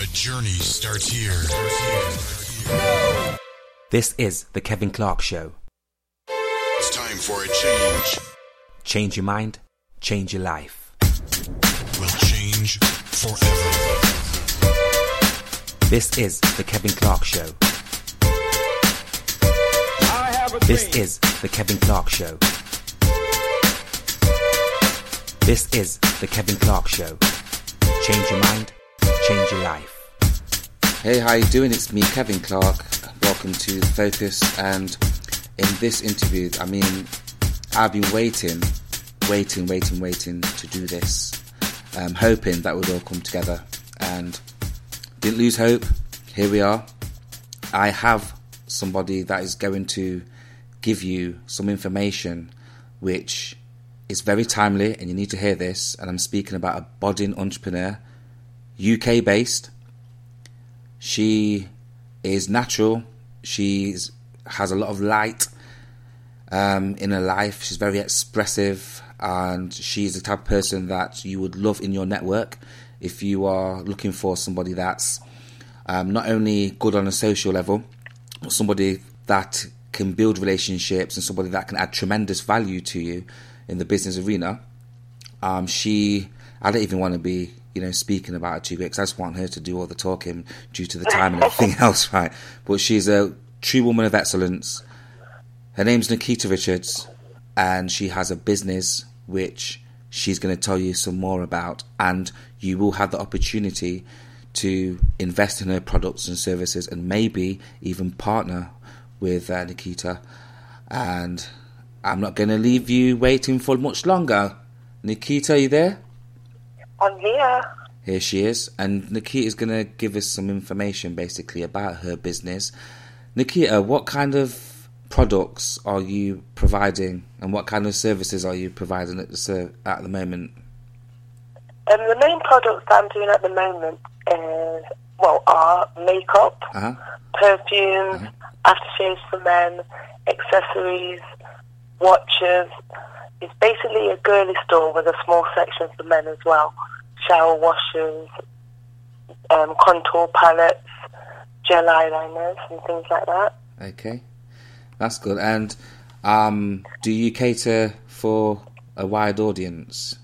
The journey starts here. This is The Kevin Clarke Show. It's time for a change. Change your mind, change your life. We'll change forever. This is The Kevin Clarke Show. This is The Kevin Clarke Show. This is The Kevin Clarke Show. Change your mind, change your life. Hey, how you doing? It's me, Kevin Clarke. Welcome to Focus. And in this interview, I mean, I've been waiting, waiting, waiting, waiting to do this, um, hoping that would all come together. And didn't lose hope. Here we are. I have somebody that is going to give you some information which is very timely and you need to hear this. And I'm speaking about a budding entrepreneur, UK based. She is natural. She has a lot of light um, in her life. She's very expressive, and she's the type of person that you would love in your network if you are looking for somebody that's um, not only good on a social level, but somebody that can build relationships and somebody that can add tremendous value to you in the business arena. Um, she, I don't even want to be, you know, speaking about her too quick because I just want her to do all the talking due to the time and everything else, right? But she's a true woman of excellence. Her name's Nikita Richards, and she has a business which she's going to tell you some more about, and you will have the opportunity to invest in her products and services, and maybe even partner with uh, Nikita. And I'm not going to leave you waiting for much longer. Nikita, are you there? I'm here. Here she is. And Nikita is going to give us some information basically about her business. Nikita, what kind of products are you providing and what kind of services are you providing at the, at the moment? Um, the main products that I'm doing at the moment is, well, are makeup, Uh-huh. perfume, aftershaves for men, accessories, watches. It's basically a girly store with a small section for men as well. Shower washers, um, contour palettes, gel eyeliners, and things like that. Okay. That's good. And um, do you cater for a wide audience?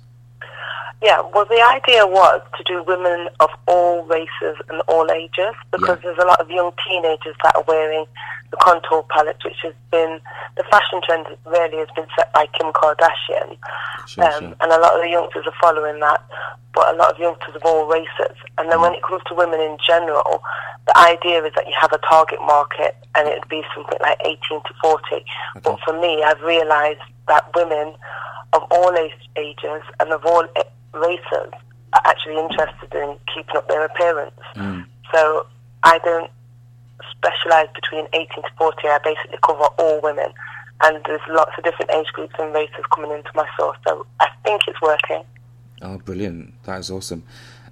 Yeah, well, the idea was to do women of all races and all ages because Yeah. there's a lot of young teenagers that are wearing the contour palettes, which has been the fashion trend really has been set by Kim Kardashian, Sure, um, sure. and a lot of the youngsters are following that, but a lot of youngsters of all races. And then when it comes to women in general, the idea is that you have a target market, and it'd be something like 18 to 40. But for me, I've realised that women of all age, ages and of all races are actually interested in keeping up their appearance. So I don't specialise between 18 to 40. I basically cover all women. And there's lots of different age groups and races coming into my store. So I think it's working. Oh, brilliant. That is awesome.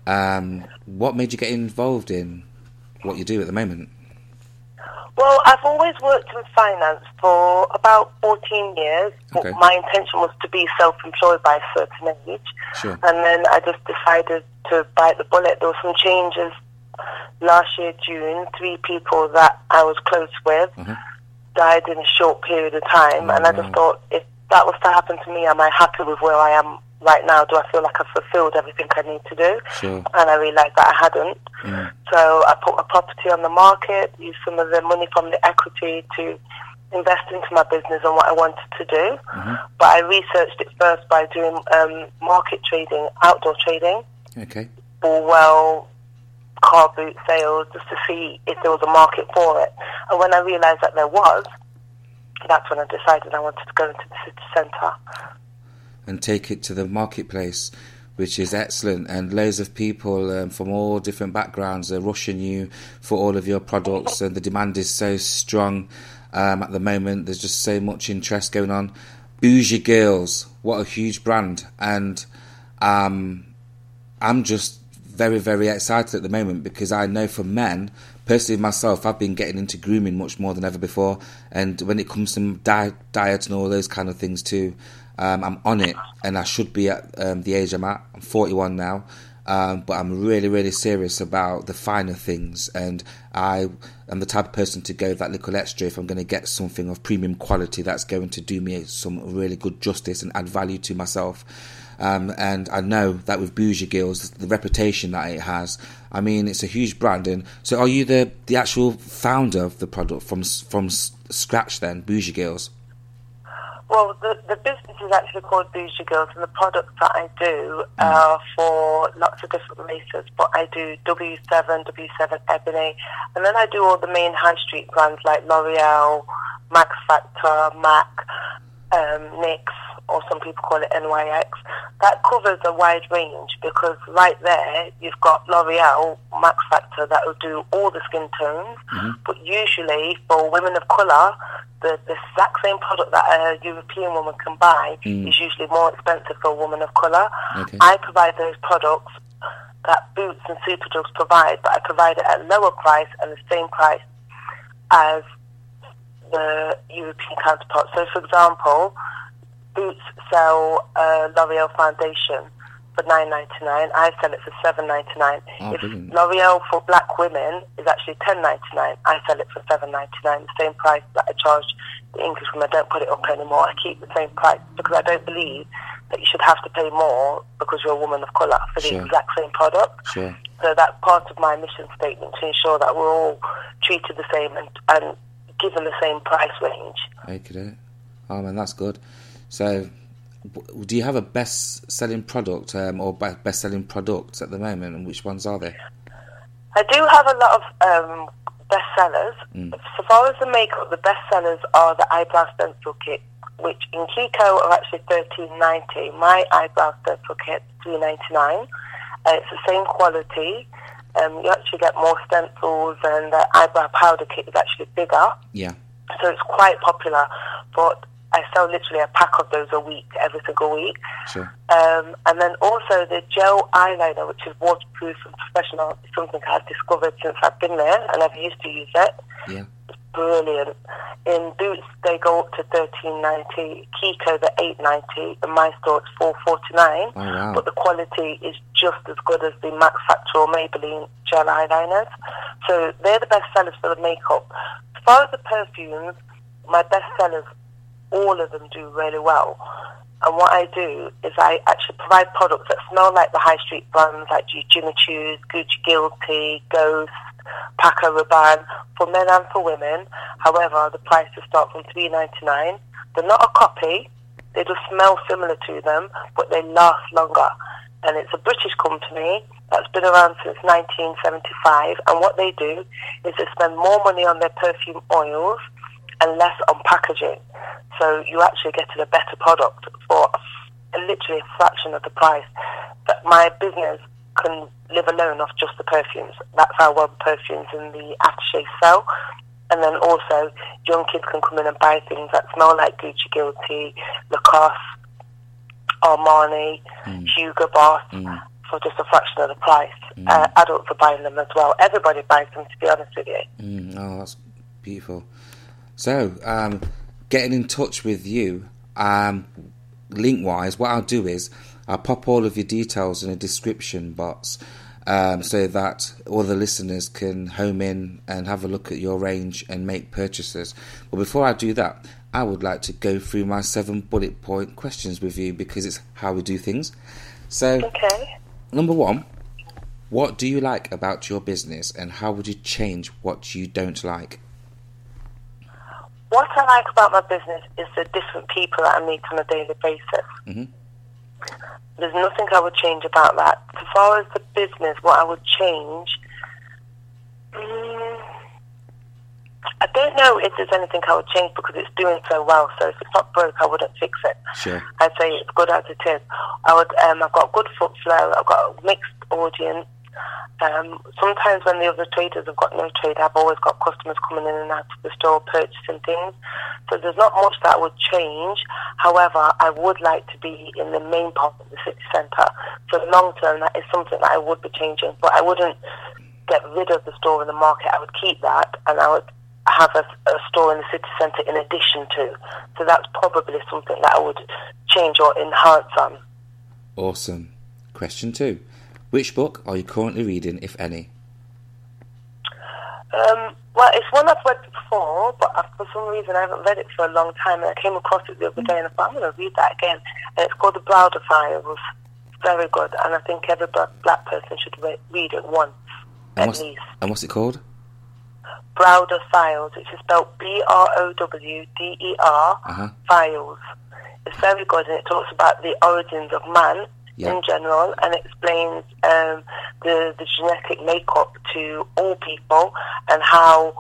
Um, what made you get involved in what you do at the moment? Well, I've always worked in finance for about 14 years. but Okay. My intention was to be self-employed by a certain age. Sure. And then I just decided to bite the bullet. There were some changes last year, June. Three people that I was close with mm-hmm. died in a short period of time. Oh, and I just mm. thought, if that was to happen to me, am I happy with where I am right now? Do I feel like I've fulfilled everything I need to do? Sure. And I realised that I hadn't. Mm. So I put a property on the market, used some of the money from the equity to invest into my business and what I wanted to do. Mm-hmm. But I researched it first by doing um, market trading, outdoor trading, Okay. well, car boot sales, just to see if there was a market for it. And when I realised that there was, that's when I decided I wanted to go into the city centre. And take it to the marketplace, which is excellent. And loads of people um, from all different backgrounds are rushing you for all of your products, and the demand is so strong um, at the moment. There's just so much interest going on. Bouji Girls, what a huge brand. And um, I'm just very, very excited at the moment because I know for men, personally myself, I've been getting into grooming much more than ever before. And when it comes to diet, and all those kind of things too, um, I'm on it, and I should be at um, the age I'm at. I'm 41 now. Um, but I'm really, really serious about the finer things, and I am the type of person to go that little extra if I'm going to get something of premium quality that's going to do me some really good justice and add value to myself. Um, and I know that with Bouji Girls, the reputation that it has, I mean, it's a huge brand. And so, are you the the actual founder of the product from from scratch then, Bouji Girls? Well, the, the business is actually called Bouji Girls, and the products that I do mm. are for lots of different races. But I do W7, W7 Ebony, and then I do all the main high street brands like L'Oreal, Max Factor, MAC, um, NYX, or some people call it NYX, that covers a wide range because right there you've got L'Oreal Max Factor that will do all the skin tones, mm-hmm. but usually for women of colour, the, the exact same product that a European woman can buy mm. is usually more expensive for a woman of colour. Okay. I provide those products that Boots and Superdrugs provide, but I provide it at lower price and the same price as the European counterpart. So, for example, Boots sell a L'Oreal foundation for nine ninety nine. I sell it for seven ninety nine. Oh, if brilliant. L'Oreal for black women is actually ten ninety nine, I sell it for seven ninety nine. The same price that I charge the English women. I don't put it up anymore. I keep the same price because I don't believe that you should have to pay more because you're a woman of colour for the sure. exact same product. Sure. So that's part of my mission statement to ensure that we're all treated the same and, and given the same price range. Okay. Oh man, that's good. So, do you have a best-selling product um, or best-selling products at the moment, and which ones are they? I do have a lot of um, bestsellers. Mm. So far as the makeup, the bestsellers are the eyebrow stencil kit, which in Kiko are actually thirteen ninety. My eyebrow stencil kit three ninety nine. Uh, it's the same quality. Um, you actually get more stencils, and the eyebrow powder kit is actually bigger. Yeah. So it's quite popular. But I sell literally a pack of those a week, every single week. Sure. Um, and then also the gel eyeliner, which is waterproof and professional, is something I've discovered since I've been there, and I've used to use it. Yeah. It's brilliant. In Boots, they go up to thirteen ninety. Kiko, the eight ninety. In my store, it's four forty nine. Oh, wow. But the quality is just as good as the Max Factor or Maybelline gel eyeliners. So they're the best sellers for the makeup. As far as the perfumes, my best sellers all of them do really well. And what I do is I actually provide products that smell like the high street brands like Jimmy Choo's, Gucci Guilty, Ghost, Paco Rabanne for men and for women. However, the prices start from three ninety nine. They're not a copy. They just smell similar to them, but they last longer. And it's a British company that's been around since 1975. And what they do is they spend more money on their perfume oils and less on packaging. So you actually get a better product for literally a fraction of the price. But my business can live alone off just the perfumes. That's how well the perfumes and the aftershave sell. And then also, young kids can come in and buy things that smell like Gucci Guilty, Lacoste, Armani, mm. Hugo Boss mm. for just a fraction of the price. Mm. Uh, adults are buying them as well. Everybody buys them, to be honest with you. Mm. Oh, that's beautiful. So, um, getting in touch with you, um, link wise, what I'll do is I'll pop all of your details in a description box um, so that all the listeners can home in and have a look at your range and make purchases. But before I do that, I would like to go through my seven bullet point questions with you because it's how we do things. So, okay. number one, what do you like about your business and how would you change what you don't like? What I like about my business is the different people that I meet on a daily basis. Mm-hmm. There's nothing I would change about that. As far as the business, what I would change, um, I don't know if there's anything I would change because it's doing so well. So if it's not broke, I wouldn't fix it. Sure. I'd say it's good as it is. I would. Um, I've got good foot flow. I've got a mixed audience. Um, sometimes when the other traders have got no trade, I've always got customers coming in and out of the store purchasing things. So there's not much that would change. However, I would like to be in the main part of the city centre. So long term, that is something that I would be changing. But I wouldn't get rid of the store in the market. I would keep that and I would have a, a store in the city centre in addition to. So that's probably something that I would change or enhance on. Awesome. Question two. Which book are you currently reading, if any? Um, well, it's one I've read before, but for some reason I haven't read it for a long time. And I came across it the other day, and I thought I'm going to read that again. And it's called The Browder Files. It's very good, and I think every black person should re- read it once And at what's, least. and what's it called? Browder Files, which is spelled B R O W D E R Uh-huh. Files. It's very good, and it talks about the origins of man Yeah. in general, and explains um, the the genetic makeup to all people and how,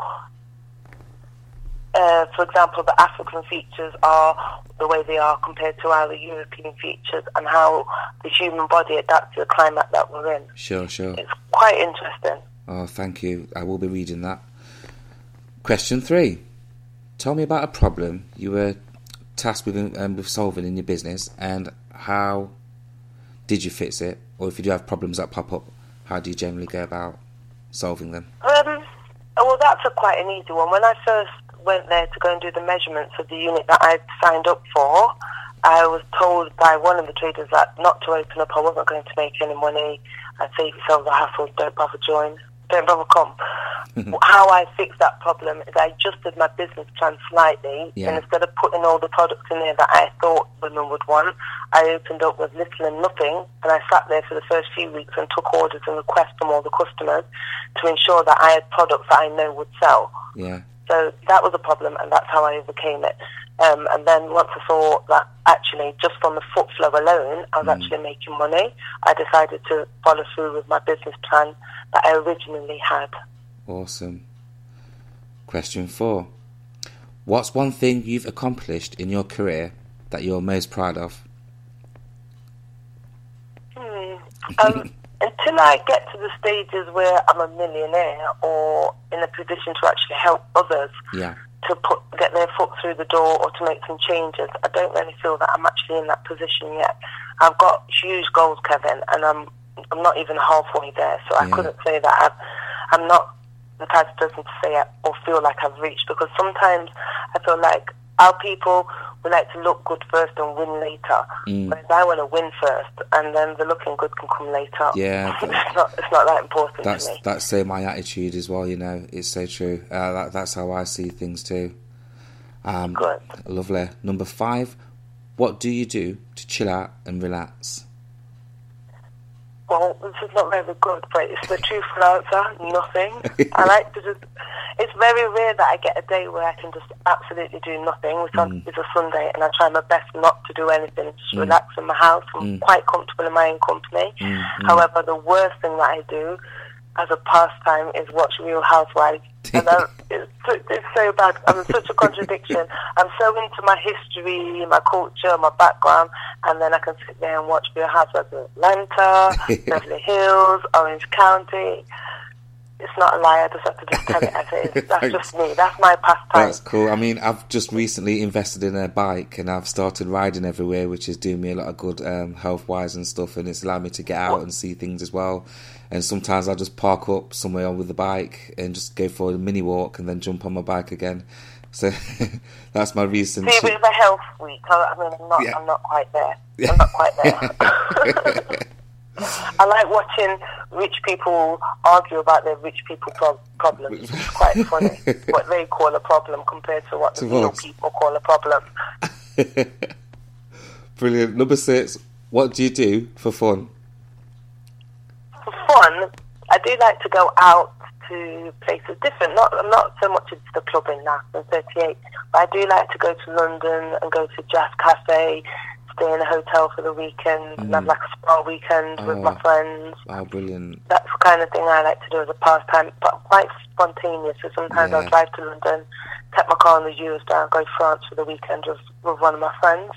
uh, for example, the African features are the way they are compared to our European features, and how the human body adapts to the climate that we're in. Sure, sure. It's quite interesting. Oh, thank you. I will be reading that. Question three. Tell me about a problem you were tasked with, um, with solving in your business and how did you fix it? Or if you do have problems that pop up, how do you generally go about solving them? Um, well, that's a quite an easy one. When I first went there to go and do the measurements of the unit that I'd signed up for, I was told by one of the traders that not to open up. I wasn't going to make any money. I'd save yourself the hassle. Don't bother join. Don't bother come. How I fixed that problem is I adjusted my business plan slightly, Yeah. and instead of putting all the products in there that I thought women would want, I opened up with little and nothing, and I sat there for the first few weeks and took orders and requests from all the customers to ensure that I had products that I know would sell. Yeah. So that was a problem, and that's how I overcame it. Um, and then once I saw that actually just from the foot flow alone, I was actually making money, I decided to follow through with my business plan that I originally had. Awesome. Question four. What's one thing you've accomplished in your career that you're most proud of? Hmm. Um, until I get to the stages where I'm a millionaire or in a position to actually help others Yeah. To put get their foot through the door or to make some changes, I don't really feel that I'm actually in that position yet. I've got huge goals, Kevin, and I'm I'm not even halfway there. So I Yeah. couldn't say that I've, I'm not the type of person to say it or feel like I've reached because sometimes I feel like our people would like to look good first and win later. Mm. Whereas I want to win first, and then the looking good can come later. Yeah, it's not it's not that important That's to me. that's so my attitude as well. You know, it's so true. Uh, that, that's how I see things too. Um, Good. Lovely. Number five. What do you do to chill out and relax? Well, this is not very good, but it's the truthful answer. Nothing. I like to just. It's very rare that I get a day where I can just absolutely do nothing, which on is a Sunday, and I try my best not to do anything, just mm. relax in my house. I'm mm. quite comfortable in my own company. However, the worst thing that I do as a pastime is watch Real Housewives. And I'm, it's, so, it's so bad. I'm such a contradiction. I'm so into my history, my culture, my background, and then I can sit there and watch Real Housewives of Atlanta, Beverly Hills, Orange County. It's not a lie. I just have to just tell it as it is. That's just me. That's my pastime. That's cool. I mean, I've just recently invested in a bike and I've started riding everywhere, which is doing me a lot of good um, health wise and stuff. And it's allowed me to get out and see things as well. And sometimes I just park up somewhere with the bike and just go for a mini walk and then jump on my bike again. So that's my recent. See, chi- with the health week, I, mean, I'm not, Yeah. I'm not quite there. I'm not quite there. I like watching rich people argue about their rich people pro- problems. It's quite funny what they call a problem compared to what the real people call a problem. Brilliant. Number six. What do you do for fun? For fun, I do like to go out to places different. Not not so much into the clubbing now. I'm 38, but I do like to go to London and go to Jazz Cafe, stay in a hotel for the weekend, and have mm. like a spa weekend with my Oh. friends. Oh, brilliant. that's the kind of thing I like to do as a pastime, but quite spontaneous. So sometimes Yeah. I'll drive to London, take my car on the Eurostar, go to France for the weekend with, with one of my friends.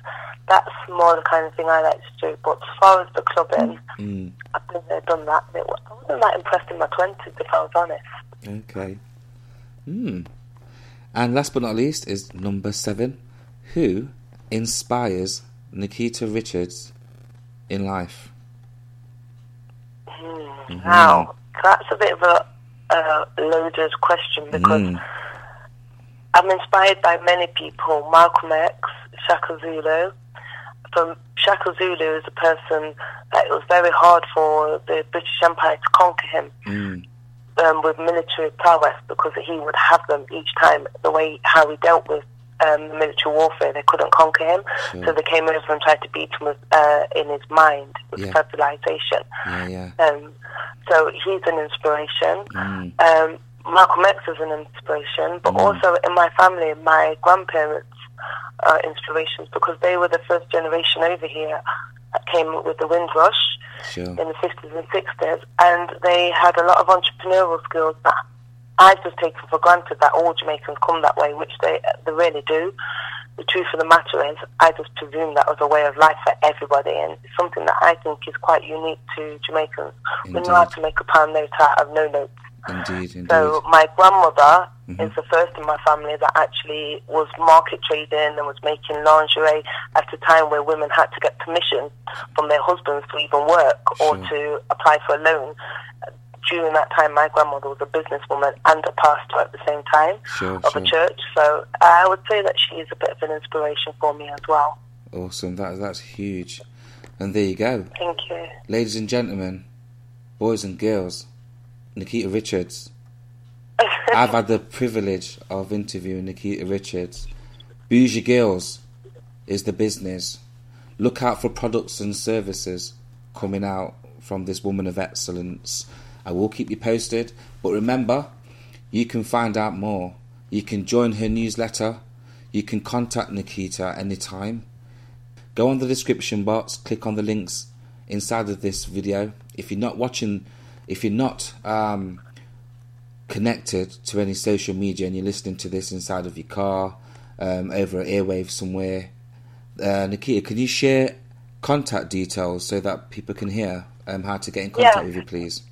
That's more the kind of thing I like to do. But as far as the clubbing, Mm, I've been there, done that. It, I wasn't that impressed in my 20s, if I was honest. okay. Hmm. And last but not least is number seven. Who inspires Nikita Richards in life? Now, that's a bit of a, a loaded question because Mm. I'm inspired by many people Malcolm X, Shaka Zulu, So Shaka Zulu is a person that it was very hard for the British Empire to conquer him Mm. um, with military prowess because he would have them each time. The way how he dealt with um, the military warfare, they couldn't conquer him, Sure. so they came over and tried to beat him with, uh, in his mind with Yeah. civilization. Yeah, yeah. Um, so he's an inspiration. Mm. Um, Malcolm X is an inspiration, but Mm. also in my family, my grandparents are inspirations because they were the first generation over here that came with the Windrush Sure. in the 50s and 60s, and they had a lot of entrepreneurial skills that I just taken for granted that all Jamaicans come that way, which they they really do. The truth of the matter is, I just presume that was a way of life for everybody, and it's something that I think is quite unique to Jamaicans. We know how to make a pound note out of no notes. Indeed, indeed. So my grandmother Mhm. is the first in my family that actually was market trading and was making lingerie at a time where women had to get permission from their husbands to even work or to apply for a loan. During that time, my grandmother was a businesswoman and a pastor at the same time Sure, of sure. a church. So I would say that she is a bit of an inspiration for me as well. Awesome. That, that's huge. And there you go. Thank you. Ladies and gentlemen, boys and girls, Nikita Richards. I've had the privilege of interviewing Nikita Richards. Bouji Girls is the business. Look out for products and services coming out from this woman of excellence. I will keep you posted, but remember, you can find out more. You can join her newsletter. You can contact Nikita anytime. Go on the description box, click on the links inside of this video. If you're not watching, if you're not um, connected to any social media and you're listening to this inside of your car, um, over airwave somewhere, uh, Nikita, can you share contact details so that people can hear um, how to get in contact Yeah. with you, please?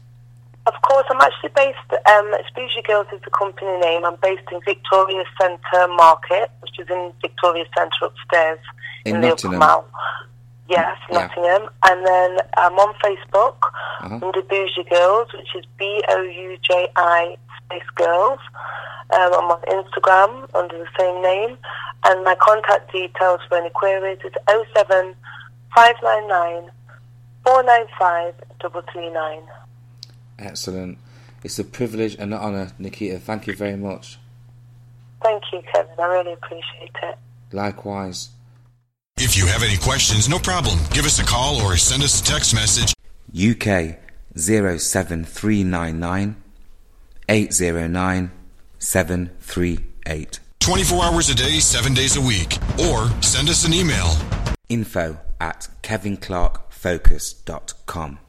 Of course, I'm actually based, um, Bouji Girls is the company name. I'm based in Victoria Centre Market, which is in Victoria Centre upstairs In the Nottingham? Yes, Yeah. Nottingham. And then I'm on Facebook Uh-huh. under Bouji Girls, which is B O U J I space girls. Um, I'm on Instagram under the same name. And my contact details for any queries is 07 599 495 339. Excellent. It's a privilege and an honour, Nikita. Thank you very much. Thank you, Kevin. I really appreciate it. Likewise. If you have any questions, no problem. Give us a call or send us a text message. UK 07399 809 738. 24 hours a day, 7 days a week. Or send us an email. Info at kevinclarkefocus.com.